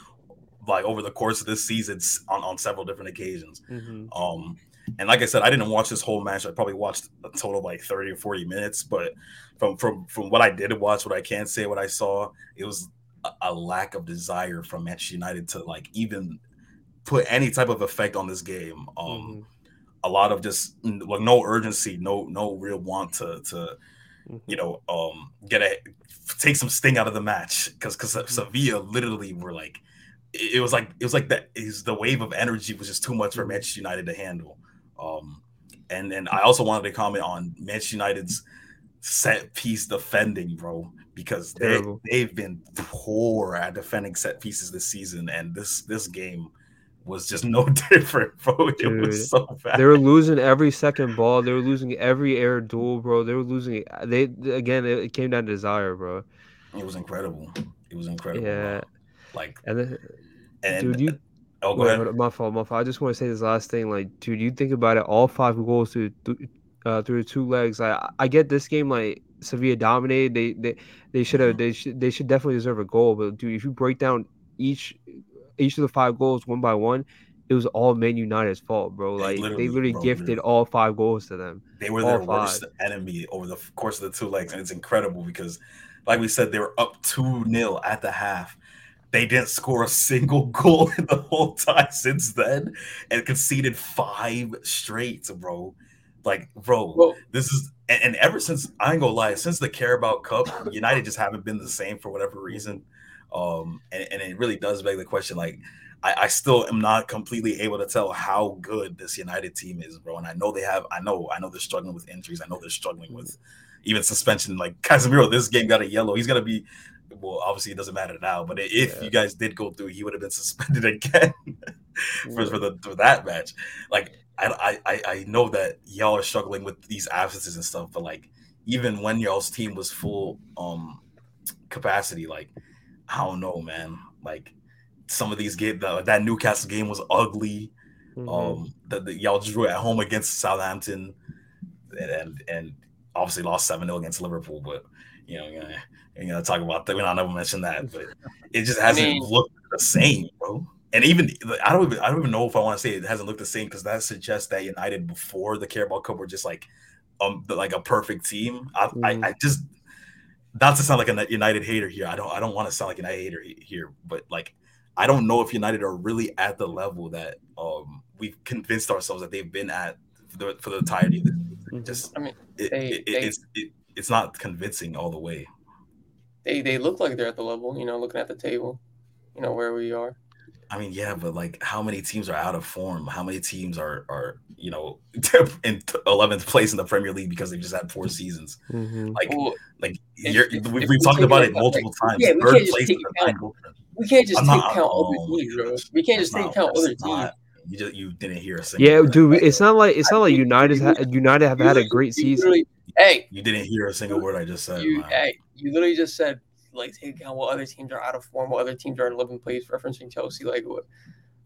like over the course of this season on, on several different occasions. Mm-hmm. Um, and like I said, I didn't watch this whole match. I probably watched a total of like 30 or 40 minutes, but from from from what I did watch, what I can say, what I saw, it was a, a lack of desire from Manchester United to like even put any type of effect on this game. Um, mm-hmm. a lot of just like no urgency, no no real want to to you mm-hmm. know um get a take some sting out of the match because because mm-hmm. Sevilla literally were like it was like it was like that is the wave of energy was just too much for mm-hmm. Manchester United to handle. Um, and then I also wanted to comment on Manchester United's set piece defending, bro, because they they've been poor at defending set pieces this season, and this this game was just no different, bro. It Dude, was so bad. They were losing every second ball. They were losing every air duel, bro. They were losing. They again, it came down to desire, bro. It was incredible. It was incredible. Yeah, bro. like and then, and dude, you. Oh, go ahead. My fault, my fault. I just want to say this last thing. Like, dude, you think about it, all five goals through uh, through two legs. I I get this game like Sevilla dominated. They they they should have they should they should definitely deserve a goal. But dude, if you break down each each of the five goals one by one, it was all Man United's fault, bro. Like literally, they literally bro, gifted literally. all five goals to them. They were all their five. worst enemy over the course of the two legs, and it's incredible because, like we said, they were up two 0 at the half. They didn't score a single goal in the whole time since then, and conceded five straight, bro. Like, bro, this is and, and, ever since I ain't gonna lie, since the Carabao Cup, United just haven't been the same for whatever reason. Um, and, and it really does beg the question, like, I, I, still am not completely able to tell how good this United team is, bro. And I know they have, I know, I know they're struggling with injuries. I know they're struggling with even suspension. Like Casemiro, this game got a yellow. He's gonna be, well, obviously it doesn't matter now. But if yeah. you guys did go through, he would have been suspended again for, for the for that match. Like I, I I know that y'all are struggling with these absences and stuff, but like even when y'all's team was full um capacity, like I don't know, man. Like some of these games, the, that Newcastle game was ugly. Mm-hmm. Um, that y'all drew at home against Southampton, and and, and obviously lost seven 0 against Liverpool. But you know, you know, talk about that. We don't ever mention that, but it just hasn't I mean, looked the same, bro. And even I don't even I don't even know if I want to say it hasn't looked the same because that suggests that United before the Carabao Cup were just like um like a perfect team. I, mm-hmm. I, I just not to sound like a United hater here. I don't I don't want to sound like a United hater here, but like I don't know if United are really at the level that um we've convinced ourselves that they've been at for the, for the entirety of the mm-hmm. just I mean it, they, it, they, it's it, it's not convincing all the way. They they look like they're at the level, you know, looking at the table, you know, where we are. I mean, yeah, but like, how many teams are out of form? How many teams are are you know in eleventh place in the Premier League because they just had four seasons? Mm-hmm. Like, well, like you're, we, have talked about it multiple times. Yeah, we can't place count, we can't just take count other teams, bro. We can't just take count other teams. You just you didn't hear a single. Yeah, dude, it's not like it's not like United United have had a great season. Hey, you didn't hear a single word I just said. You, hey, you literally just said like take account what other teams are out of form, what other teams are in 11th place, referencing Chelsea. Like what?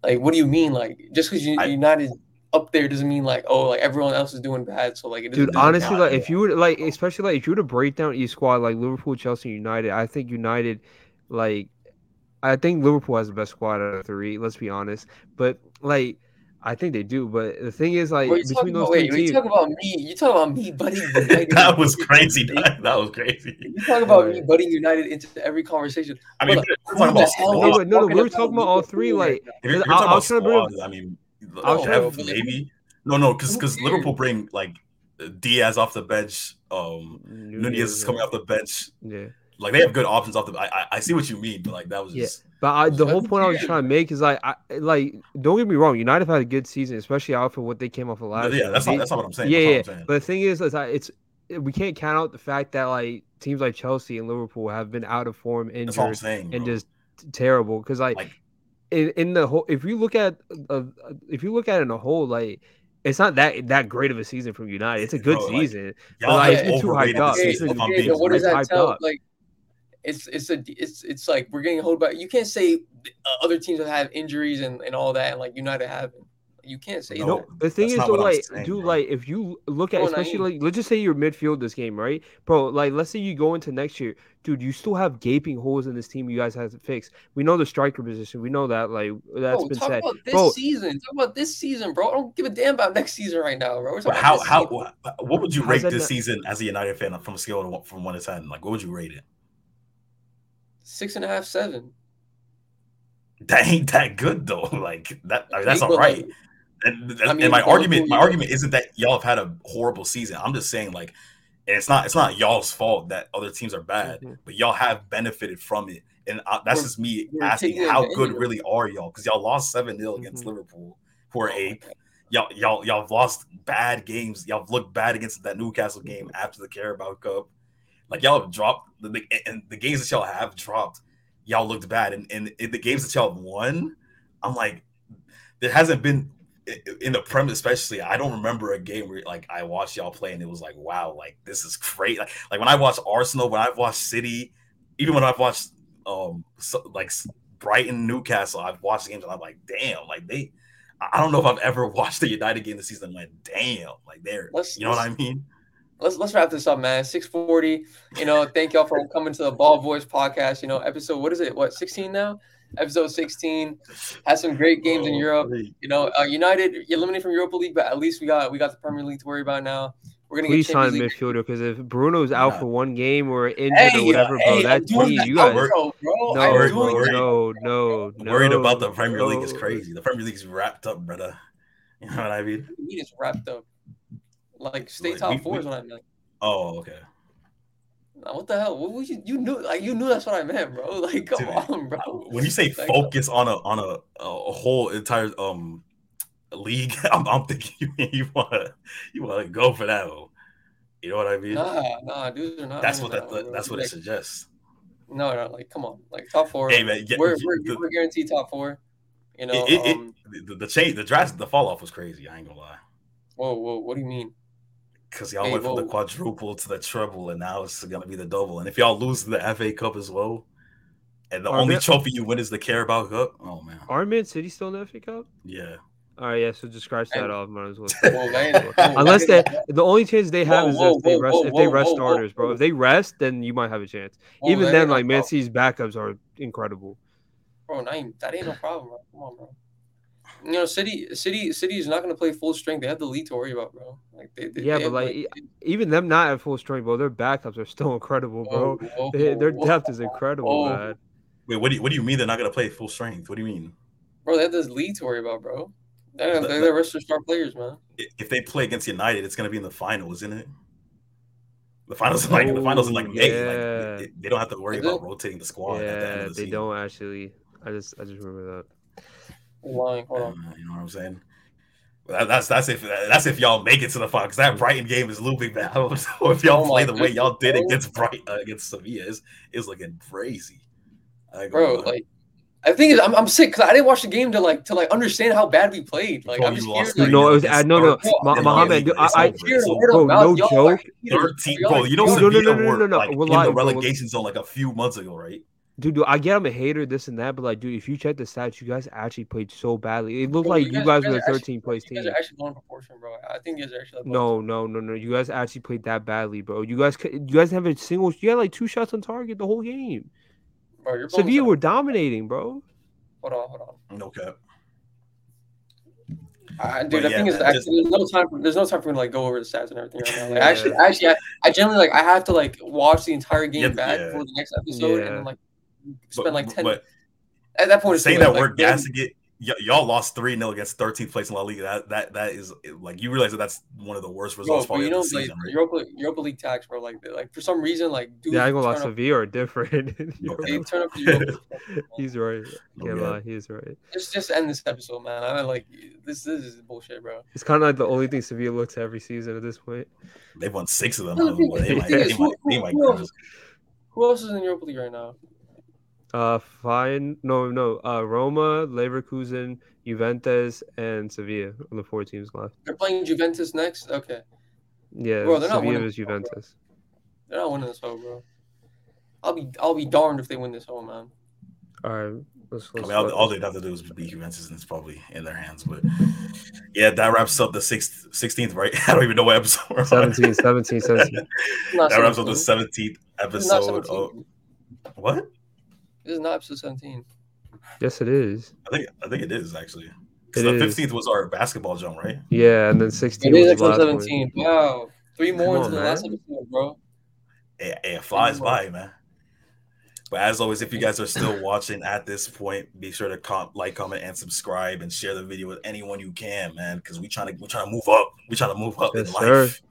Like, what do you mean? Like, just because United up there doesn't mean like oh like everyone else is doing bad. So like, dude, honestly, like if you would like, especially like if you were to break down each squad like Liverpool, Chelsea, United, I think United, like, I think Liverpool has the best squad out of three. Let's be honest, but like I think they do, but the thing is, like between those about, wait, teams, you talk about me. You talk about me buddy. that was crazy. That, that, was crazy. You talk about me budding United into every conversation. I mean, like, we're talking about no, no, no, we were talking about all three. Like, if you're, talking about squads, I mean, I was have, maybe no, no, because because Liverpool bring like Diaz off the bench. Um, Nunez is coming off the bench. Yeah, like they have good options off the. I I see what you mean, but like that was just. Yeah. But I, the whole point I was trying to make is like, I, like, don't get me wrong. United have had a good season, especially after what they came off of last. Yeah, year. that's, not, that's not what I'm saying. Yeah, yeah. Saying. But the thing is, is it's we can't count out the fact that like teams like Chelsea and Liverpool have been out of form, injured, saying, and just terrible. Because like, like, in, in the whole, if you look at uh, if you look at it in a whole, like it's not that that great of a season from United. It's a good Bro, season. Like, y'all like, it's been too hyped up. It's been, what does that tell? Up. Like it's it's a it's it's like we're getting a hold back. You can't say uh, other teams have injuries and, and all that, and like United haven't. You can't say no. That. The thing That's is, though, like, saying, dude, bro. like if you look at, especially like, let's just say you're midfield this game, right, bro? Like, let's say you go into next year, dude. You still have gaping holes in this team. You guys have to fix. We know the striker position. We know that, like, that's bro, been talk said. About this bro, season. Talk about this season, bro. I don't give a damn about next season right now, bro. How how season. what would you rate this not... season as a United fan from a scale of from one to ten? Like, what would you rate it? Six and a half, seven. That ain't that good though. Like that, I mean, that's all right. And, and, I mean, and my argument, my argument isn't that y'all have had a horrible season. I'm just saying, like, and it's not, it's not y'all's fault that other teams are bad, mm-hmm. but y'all have benefited from it. And I, that's we're, just me asking, how good really are y'all? Because y'all lost seven 0 against mm-hmm. Liverpool, who are eighth. Y'all, y'all, y'all have lost bad games. Y'all looked bad against that Newcastle game after the Carabao Cup. Like y'all have dropped the and the games that y'all have dropped, y'all looked bad. And, and in the games that y'all won, I'm like, there hasn't been in the Prem, especially. I don't remember a game where like I watched y'all play and it was like, wow, like this is great. Like, like when I watched Arsenal, when I've watched City, even when I've watched um so, like Brighton, Newcastle, I've watched games and I'm like, damn, like they. I don't know if I've ever watched the United game this season and went, damn, like they're, let's, you know what I mean? Let's let's wrap this up, man. Six forty. You know, thank y'all for coming to the Ball Boys podcast. You know, episode what is it? What sixteen now? Episode sixteen has some great games in oh, Europe. You know, uh, United eliminated from Europa League, but at least we got we got the Premier League to worry about now. We're gonna Please sign midfielder because if Bruno's out yeah. for one game or injured hey, or whatever, hey, bro, that team you guys. Bro, bro. No, worried, no, no, no, no. Worried about the Premier League is crazy. The Premier League's wrapped up, brother. You know what I mean? It's wrapped up. Like stay like, top we, four is what I meant. Oh, okay. Now, what the hell? What you? You knew, like, you knew that's what I meant, bro. Like, come Dude, on, bro. When you say like, focus on a on a a whole entire um league, I'm, I'm thinking you you want to you want to go for that. Though. You know what I mean? Nah, nah, dudes are not. That's what that, that that's what like, it suggests. No, no, like, come on, like top four. Hey man, yeah, we're, we're, the, we're guaranteed top four. You know, it, it, um, it, the, the change, the draft, the fall off was crazy. I ain't gonna lie. Whoa, whoa, what do you mean? Because y'all hey, went from the quadruple to the treble, and now it's gonna be the double. And if y'all lose the FA Cup as well, and the only trophy you win is the Carabao Cup, oh man, are Man City still in the FA Cup? Yeah. All right, yeah. So just scratch that off. Might as well. Unless they, the only chance they have whoa, is if they rest, whoa, if they rest starters, bro. If they rest, then you might have a chance. Even then, like Man City's backups are incredible. Bro, that ain't, that ain't no problem, bro. Come on, bro you know, City, City, City is not going to play full strength. They have the lead to worry about, bro. Like they, they yeah, they but like, like, even them not at full strength, bro. Their backups are still incredible, bro. Whoa, whoa, they, their whoa, depth is incredible, man. Wait, what do you, what do you mean they're not going to play full strength? What do you mean, bro? They have this lead to worry about, bro. They're, they're the rest of star players, man. If they play against United, it's going to be in the final, isn't it? The finals, oh, like the finals in like May. Yeah. Like, they, they, don't have to worry is about it? rotating the squad. Yeah, the the they season. don't actually. I just, I just remember that lying. Hold on. Uh, you know what I'm saying? that's that's if that's if y'all make it to the final. Because that Brighton game is looping back. So if y'all oh play the way y'all did it against Brighton uh, against Sevilla, is is looking crazy. Bro, like I think I'm, I'm sick because I didn't watch the game to like to like understand how bad we played. Like I'm just scared. Like, no, it was uh, no no Mohamed. I, I bro, no joke. Thirteen, bro. You know Sevilla no, no, no, no, no, no, like in the relegation zone like a few months ago, right? Dude, I get I'm a hater, this and that, but like, dude, if you check the stats, you guys actually played so badly. It looked bro, like you guys, you guys were a 13 place team. You guys are actually going proportion, bro. I think you guys are actually. No, no, no, no. You guys actually played that badly, bro. You guys, you guys have a single. You had like two shots on target the whole game. Bro, Sevilla were dominating, bro. Hold on, hold on. Okay. Uh, dude, but the yeah, thing is, actually, there's no time. For, there's no time for me to like go over the stats and everything right now. Like, yeah. actually, actually, I, I generally like I have to like watch the entire game yep, back yeah. for the next episode and then like spend but, like ten. But at that point, saying that like, we're gassing it y- y'all lost three 0 against 13th place in La Liga. That that that is like you realize that that's one of the worst results. Bro, you know, like season, right? Europa, Europa League tax, bro. Like like for some reason, like dude, yeah, I gonna Sevilla are different. they turn up the He's right. Can't lie, he's right. Just just end this episode, man. I mean, like this this is bullshit, bro. It's kind of like the only thing Sevilla looks every season at this point. They've won six of them. Who else is in Europa League right now? Uh, fine. No, no. Uh, Roma, Leverkusen, Juventus, and Sevilla on the four teams left. They're playing Juventus next. Okay. Yeah, bro, they're Sevilla not winning is Juventus. They're not winning this home, bro. I'll be I'll be darned if they win this home, man. All right. Let's, let's I mean, all, all, they'd have to do is beat Juventus, and it's probably in their hands. But yeah, that wraps up the sixth, 16th, right? I don't even know what episode. We're 17, 17, 17. that wraps up the 17th episode. Of, what? This is not episode 17. Yes, it is. I think I think it is actually. Because the fifteenth was our basketball jump, right? Yeah, and then sixteen. It is episode seventeen. Wow, three more into the last episode, bro. Yeah, it flies by, man. But as always, if you guys are still watching at this point, be sure to com- like, comment, and subscribe, and share the video with anyone you can, man. Because we trying to we trying to move up. We trying to move up yes, in life.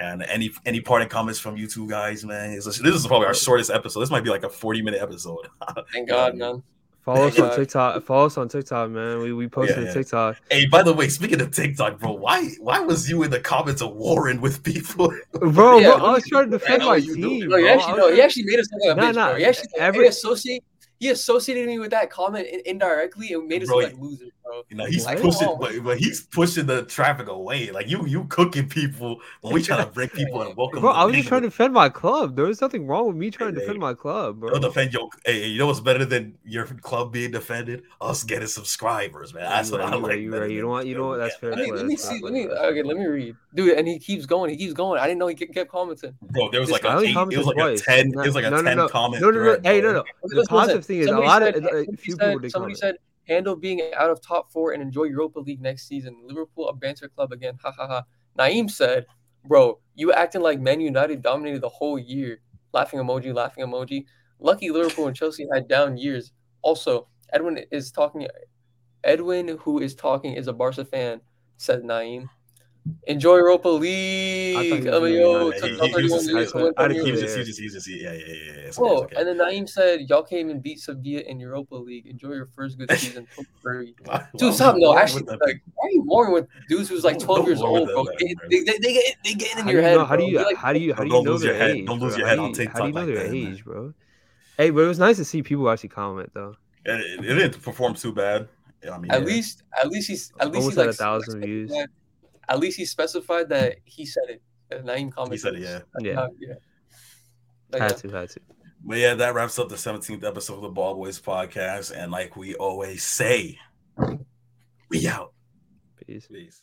And any any parting comments from you two guys, man? This is probably our shortest episode. This might be like a forty minute episode. Thank God, man. Follow us on TikTok. Follow us on TikTok, man. We we posted yeah, yeah. TikTok. Hey, by the way, speaking of TikTok, bro, why why was you in the comments of warring with people? bro, yeah, bro, I was trying to defend my team. No, he actually, no, he actually made us look like a nah, bitch, nah, bro. He actually every associate he associated me with that comment indirectly and made us bro, look like losers, bro. You know, he's like, pushing, but, but, he's pushing the traffic away. Like you, you cooking people when we trying to bring people and welcome. Bro, I was just trying to defend my club. There was nothing wrong with me trying hey, to defend my club, bro. Don't defend your. Hey, you know what's better than your club being defended? Us getting subscribers, man. That's what I like. You, right. you know what? You know what? That's fair. Let me, let me see. Let me. Okay, let me read, dude. And he keeps going. He keeps going. I didn't know he kept commenting. Bro, there was like a. Eight, it was like a ten. It was like a ten comment. No, no, no. Hey, no, no. The positive thing is a lot of uh, a few people somebody said handle being out of top four and enjoy Europa League next season. Liverpool a banter club again. Ha ha ha. Naeem said, "Bro, you acting like Man United dominated the whole year." Laughing emoji, laughing emoji. Lucky Liverpool and Chelsea had down years. Also, Edwin is talking. Edwin, who is talking, is a Barca fan," said Naeem. Enjoy Europa League. I mean, oh, yo, took he, was just, he just, yeah, yeah, yeah. yeah. oh, okay. and then Naeem said, y'all came and beat Sevilla in Europa League. Enjoy your first good season. Dude, stop. No, actually, like, why are you warring with dudes who's like 12 years old, bro? They, they, they, they, get, they get in your head. How do you, how do you, how do you know their age? Don't lose your head on TikTok. How do you know their age, bro? Hey, but it was nice to see people actually comment, though. It didn't perform too bad. I mean, at least, at least he's at least he's like a thousand views at least he specified that he said it. Naeem commented. He said it, yeah. Yeah. Uh, yeah. Like, had to, had to. But yeah, that wraps up the 17th episode of the Ball Boys podcast. And like we always say, we out. Peace. Peace.